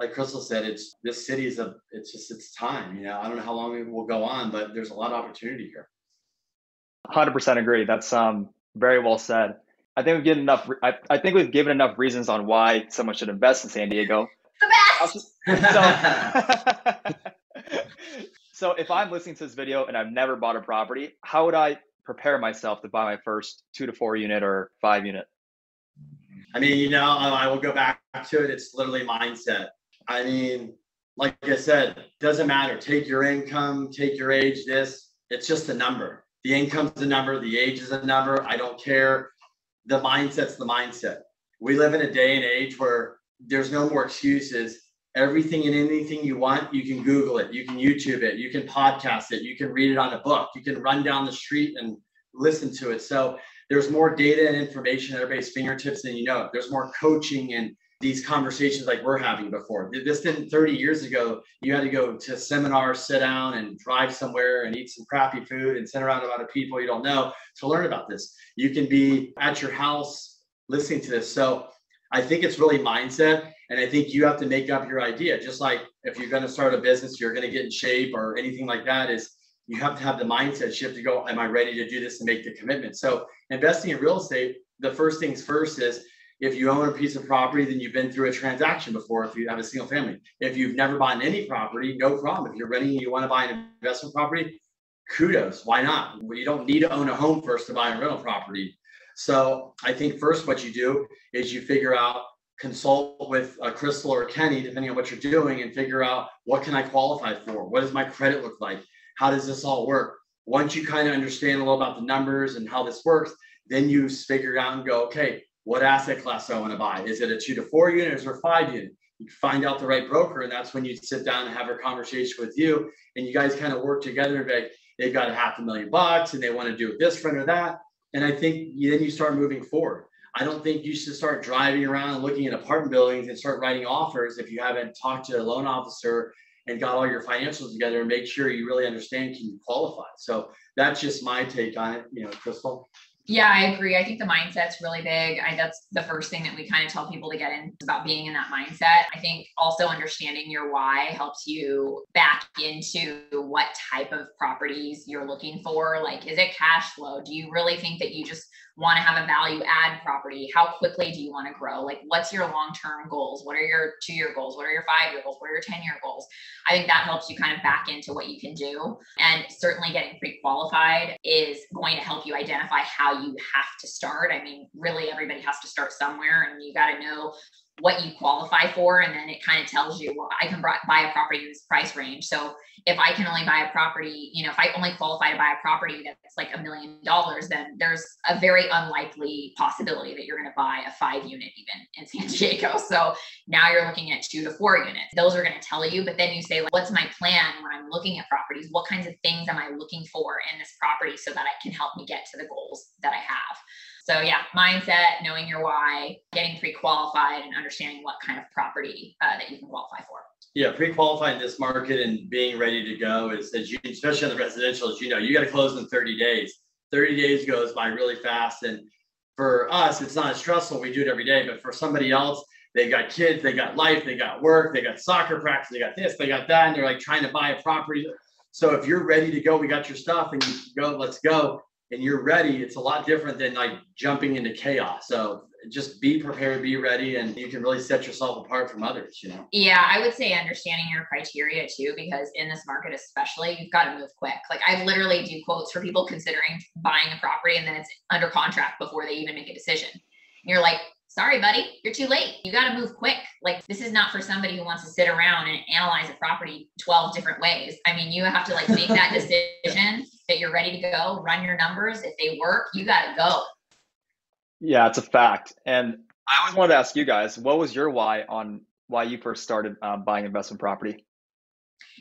Like Crystal said, it's this city is a, it's just, it's time. You know, I don't know how long it will go on, but there's a lot of opportunity here. 100% agree. That's um, very well said. I think we've given enough. I, I think we've given enough reasons on why someone should invest in San Diego so, [LAUGHS] so if I'm listening to this video and I've never bought a property, how would I prepare myself to buy my first two to four unit or five unit? I mean, you know, I will go back to it. It's literally mindset. I mean, like I said, doesn't matter. Take your income, take your age, this, it's just a number. The income's a number, the age is a number. I don't care. The mindset's the mindset. We live in a day and age where there's no more excuses. Everything and anything you want, you can Google it, you can YouTube it, you can podcast it, you can read it on a book, you can run down the street and listen to it. So there's more data and information at everybody's fingertips than you know. There's more coaching and these conversations like we're having before. This didn't 30 years ago. You had to go to seminars, sit down and drive somewhere and eat some crappy food and sit around a lot of people you don't know to learn about this. You can be at your house listening to this. So I think it's really mindset. And I think you have to make up your idea. Just like if you're going to start a business, you're going to get in shape or anything like that is you have to have the mindset shift to go, am I ready to do this and make the commitment? So investing in real estate, the first things first is if you own a piece of property, then you've been through a transaction before. If you have a single family, if you've never bought any property, no problem. If you're renting and you want to buy an investment property, kudos. Why not? You don't need to own a home first to buy a rental property. So I think first what you do is you figure out, consult with a Crystal or Kenny, depending on what you're doing, and figure out what can I qualify for? What does my credit look like? How does this all work? Once you kind of understand a little about the numbers and how this works, then you figure out and go, okay, what asset class do I want to buy? Is it a two to four unit or five unit? You find out the right broker, and that's when you sit down and have a conversation with you, and you guys kind of work together and be like, they've got a half a million bucks and they want to do this friend or that. And I think then you start moving forward. I don't think you should start driving around looking at apartment buildings and start writing offers if you haven't talked to a loan officer and got all your financials together and make sure you really understand can you qualify. So that's just my take on it, you know, Crystal. Yeah, I agree. I think the mindset's really big. I that's the first thing that we kind of tell people to get in about being in that mindset. I think also understanding your why helps you back into what type of properties you're looking for. Like, is it cash flow? Do you really think that you just want to have a value add property? How quickly do you want to grow? Like, what's your long term goals? What are your two year goals? What are your five year goals? What are your 10 year goals? I think that helps you kind of back into what you can do. And certainly getting pre qualified is going to help you identify how you have to start. I mean, really, everybody has to start somewhere, and you got to know what you qualify for and then it kind of tells you well i can buy a property in this price range. So if i can only buy a property you know if i only qualify to buy a property that's like a million dollars then there's a very unlikely possibility that you're going to buy a five unit even in san [LAUGHS] diego. So now you're looking at two to four units. Those are going to tell you but then you say like what's my plan when i'm looking at properties? What kinds of things am i looking for in this property so that i can help me get to the goals that i have so yeah, mindset, knowing your why, getting pre-qualified, and understanding what kind of property uh, that you can qualify for. Yeah, pre-qualifying this market and being ready to go is, as you, especially on the residential, you know, you got to close in 30 days. 30 days goes by really fast, and for us, it's not as stressful. We do it every day, but for somebody else, they got kids, they got life, they got work, they got soccer practice, they got this, they got that, and they're like trying to buy a property. So if you're ready to go, we got your stuff, and you go, let's go and you're ready, it's a lot different than like jumping into chaos. So just be prepared, be ready, and you can really set yourself apart from others, you know? Yeah, I would say understanding your criteria too, because in this market, especially, you've got to move quick. Like I literally do quotes for people considering buying a property and then it's under contract before they even make a decision. And you're like, sorry, buddy, you're too late. You got to move quick. Like this is not for somebody who wants to sit around and analyze a property 12 different ways. I mean, you have to like make that [LAUGHS] decision that you're ready to go, run your numbers. If they work, you got to go. Yeah, it's a fact. And I always wanted to ask you guys, what was your why on why you first started um, buying investment property?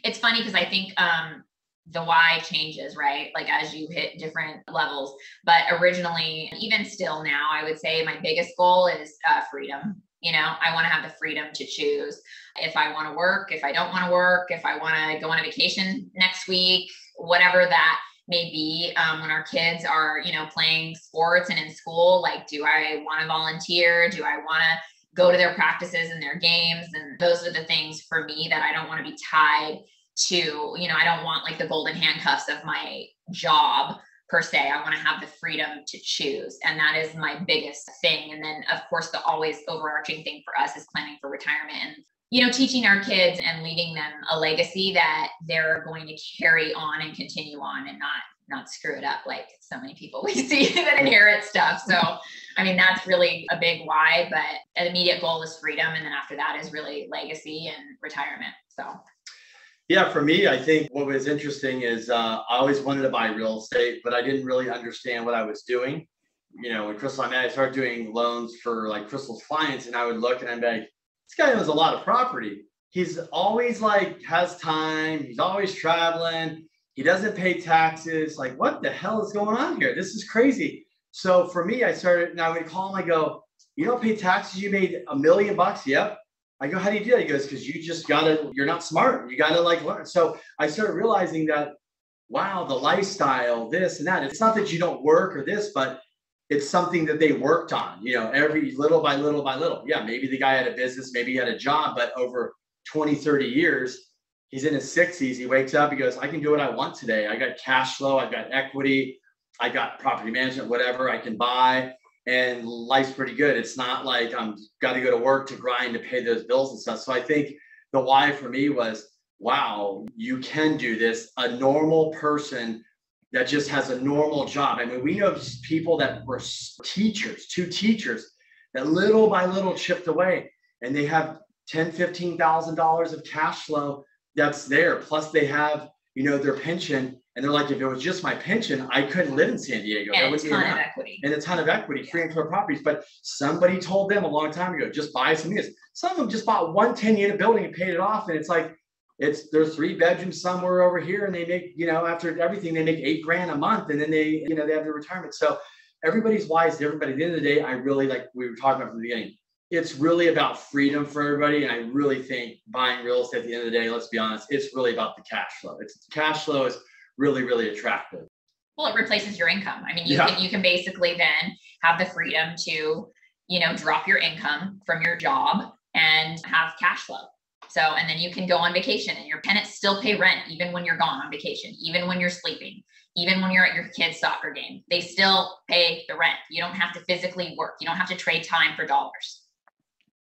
It's funny because I think um, the why changes, right? Like as you hit different levels. But originally, even still now, I would say my biggest goal is uh, freedom. You know, I want to have the freedom to choose if I want to work, if I don't want to work, if I want to go on a vacation next week, whatever that may be um, when our kids are, you know, playing sports and in school. Like, do I want to volunteer? Do I want to go to their practices and their games? And those are the things for me that I don't want to be tied to, you know, I don't want like the golden handcuffs of my job per se. I want to have the freedom to choose. And that is my biggest thing. And then, of course, the always overarching thing for us is planning for retirement and, you know, teaching our kids and leaving them a legacy that they're going to carry on and continue on and not not screw it up like so many people [LAUGHS] we see [LAUGHS] that inherit stuff. So I mean, that's really a big why, but an immediate goal is freedom. And then after that is really legacy and retirement. So yeah, for me, I think what was interesting is uh, I always wanted to buy real estate, but I didn't really understand what I was doing. You know, when Crystal, met, I started doing loans for like Crystal's clients, and I would look and I'd be like, this guy owns a lot of property. He's always like has time. He's always traveling. He doesn't pay taxes. Like, what the hell is going on here? This is crazy. So for me, I started, now I would call him, I go, you don't pay taxes. You made a million bucks. Yep. I go, how do you do that? He goes, because you just gotta, you're not smart. You gotta like learn. So I started realizing that, wow, the lifestyle, this and that. It's not that you don't work or this, but it's something that they worked on, you know, every little by little by little. Yeah, maybe the guy had a business, maybe he had a job, but over 20, 30 years, he's in his 60s. He wakes up, he goes, I can do what I want today. I got cash flow, I've got equity, I got property management, whatever I can buy and life's pretty good. It's not like I'm got to go to work to grind to pay those bills and stuff. So I think the why for me was, wow, you can do this. A normal person that just has a normal job. I mean, we know people that were teachers, two teachers that little by little chipped away and they have 10, $15,000 of cash flow that's there. Plus they have, you know, their pension and they're like, if it was just my pension, I couldn't live in San Diego. And that a ton of equity. And a ton of equity, free and clear properties. But somebody told them a long time ago, just buy some of units. Some of them just bought one 10 unit building and paid it off. And it's like, it's there's three bedrooms somewhere over here, and they make, you know, after everything, they make eight grand a month, and then they, you know, they have their retirement. So everybody's wise to everybody. At the end of the day, I really like we were talking about from the beginning. It's really about freedom for everybody. And I really think buying real estate at the end of the day, let's be honest, it's really about the cash flow. It's cash flow is really, really attractive. Well, it replaces your income. I mean, you yeah. can you can basically then have the freedom to, you know, drop your income from your job and have cash flow. So, and then you can go on vacation and your tenants still pay rent even when you're gone on vacation, even when you're sleeping, even when you're at your kid's soccer game. They still pay the rent. You don't have to physically work. You don't have to trade time for dollars.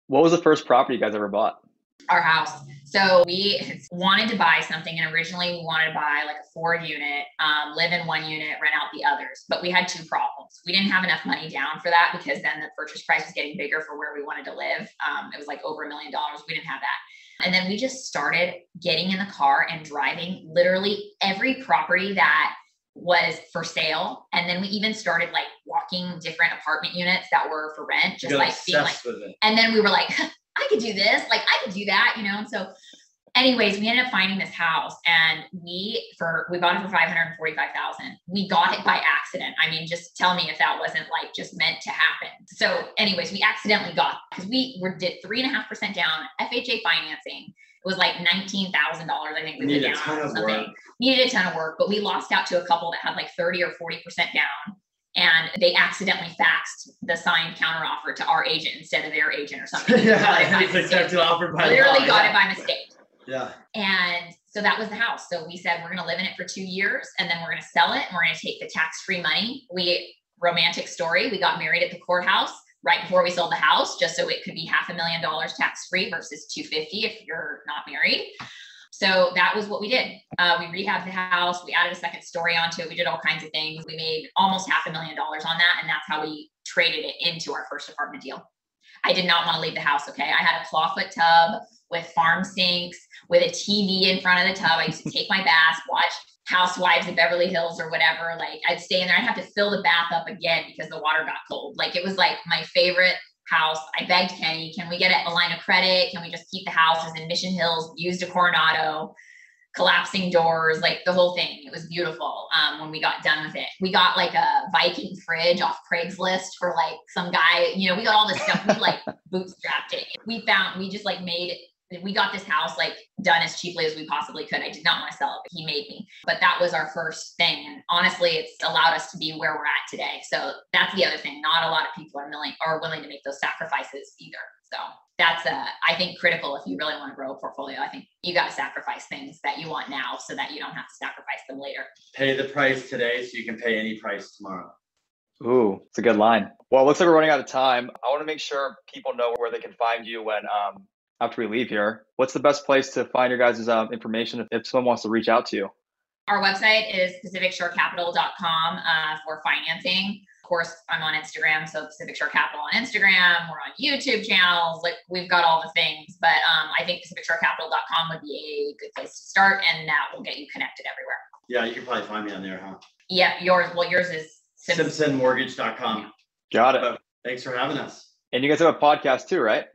What was the first property you guys ever bought? our house. So we wanted to buy something, and originally we wanted to buy like a four unit, um, live in one unit, rent out the others. But we had two problems. We didn't have enough money down for that because then the purchase price was getting bigger for where we wanted to live. Um, it was like over a million dollars. We didn't have that. And then we just started getting in the car and driving literally every property that was for sale. And then we even started like walking different apartment units that were for rent, just like being like, and then we were like, [LAUGHS] I could do this, like I could do that, you know. And so, anyways, we ended up finding this house, and we for we bought it for five hundred forty five thousand. We got it by accident. I mean, just tell me if that wasn't like just meant to happen. So, anyways, we accidentally got because we were did three and a half percent down FHA financing. It was like nineteen thousand dollars, I think we put down or something. Work. Needed a ton of work, but we lost out to a couple that had like thirty or forty percent down and they accidentally faxed the signed counteroffer to our agent instead of their agent or something. [LAUGHS] yeah, it's accepted offer by literally got yeah. it by mistake. Yeah. And so that was the house. So we said we're going to live in it for two years, and then we're going to sell it, and we're going to take the tax-free money. We romantic story. We got married at the courthouse right before we sold the house, just so it could be half a million dollars tax-free versus 250 if you're not married. So that was what we did. Uh, we rehabbed the house. We added a second story onto it. We did all kinds of things. We made almost half a million dollars on that. And that's how we traded it into our first apartment deal. I did not want to leave the house. Okay. I had a clawfoot tub with farm sinks, with a TV in front of the tub. I used to take my bath, watch Housewives of Beverly Hills or whatever. Like I'd stay in there. I'd have to fill the bath up again because the water got cold. Like it was like my favorite house. I begged Kenny, can we get a line of credit? Can we just keep the house? Was in Mission Hills, used a Coronado, collapsing doors, like the whole thing. It was beautiful um, when we got done with it. We got like a Viking fridge off Craigslist for like some guy, you know, we got all this stuff. We like [LAUGHS] bootstrapped it. We found, we just like made we got this house like done as cheaply as we possibly could. I did not want to sell it, he made me. But that was our first thing. And honestly, it's allowed us to be where we're at today. So that's the other thing. Not a lot of people are willing are willing to make those sacrifices either. So that's uh, I think critical if you really want to grow a portfolio. I think you got to sacrifice things that you want now so that you don't have to sacrifice them later. Pay the price today so you can pay any price tomorrow. Ooh, it's a good line. Well, it looks like we're running out of time. I want to make sure people know where they can find you when um, after we leave here, what's the best place to find your guys' um, information if, if, someone wants to reach out to you? Our website is pacificshorecapital.com uh, for financing. Of course, I'm on Instagram, so Pacific Shore Capital on Instagram. We're on YouTube channels. Like we've got all the things, but um, I think PacificShoreCapital.com would be a good place to start, and that will get you connected everywhere. Yeah, you can probably find me on there, huh? Yeah, yours. Well, yours is Simpson. SimpsonMortgage.com. Got it. Thanks for having us. And you guys have a podcast too, right?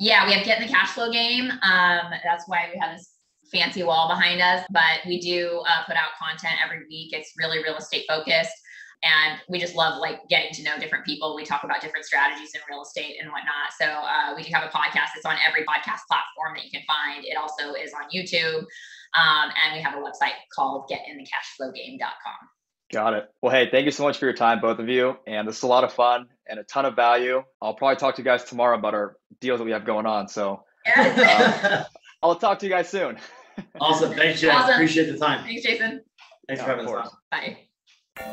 Yeah, we have Get in the Cash Flow Game. Um, that's why we have this fancy wall behind us, but we do uh, put out content every week. It's really real estate focused. And we just love like getting to know different people. We talk about different strategies in real estate and whatnot. So uh, we do have a podcast. It's on every podcast platform that you can find. It also is on YouTube. Um, and we have a website called getinthecashflowgame.com. Got it. Well, hey, thank you so much for your time, both of you. And this is a lot of fun and a ton of value. I'll probably talk to you guys tomorrow about our deals that we have going on. So uh, I'll talk to you guys soon. [LAUGHS] awesome. Thanks, Jason. Awesome. Appreciate the time. Thanks, Jason. Thanks yeah, for having us on. Bye.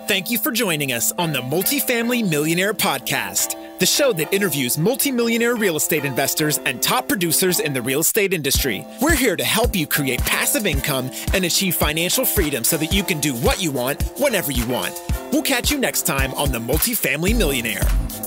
Thank you for joining us on the Multifamily Millionaire Podcast, the show that interviews multimillionaire real estate investors and top producers in the real estate industry. We're here to help you create passive income and achieve financial freedom so that you can do what you want whenever you want. We'll catch you next time on the Multifamily Millionaire.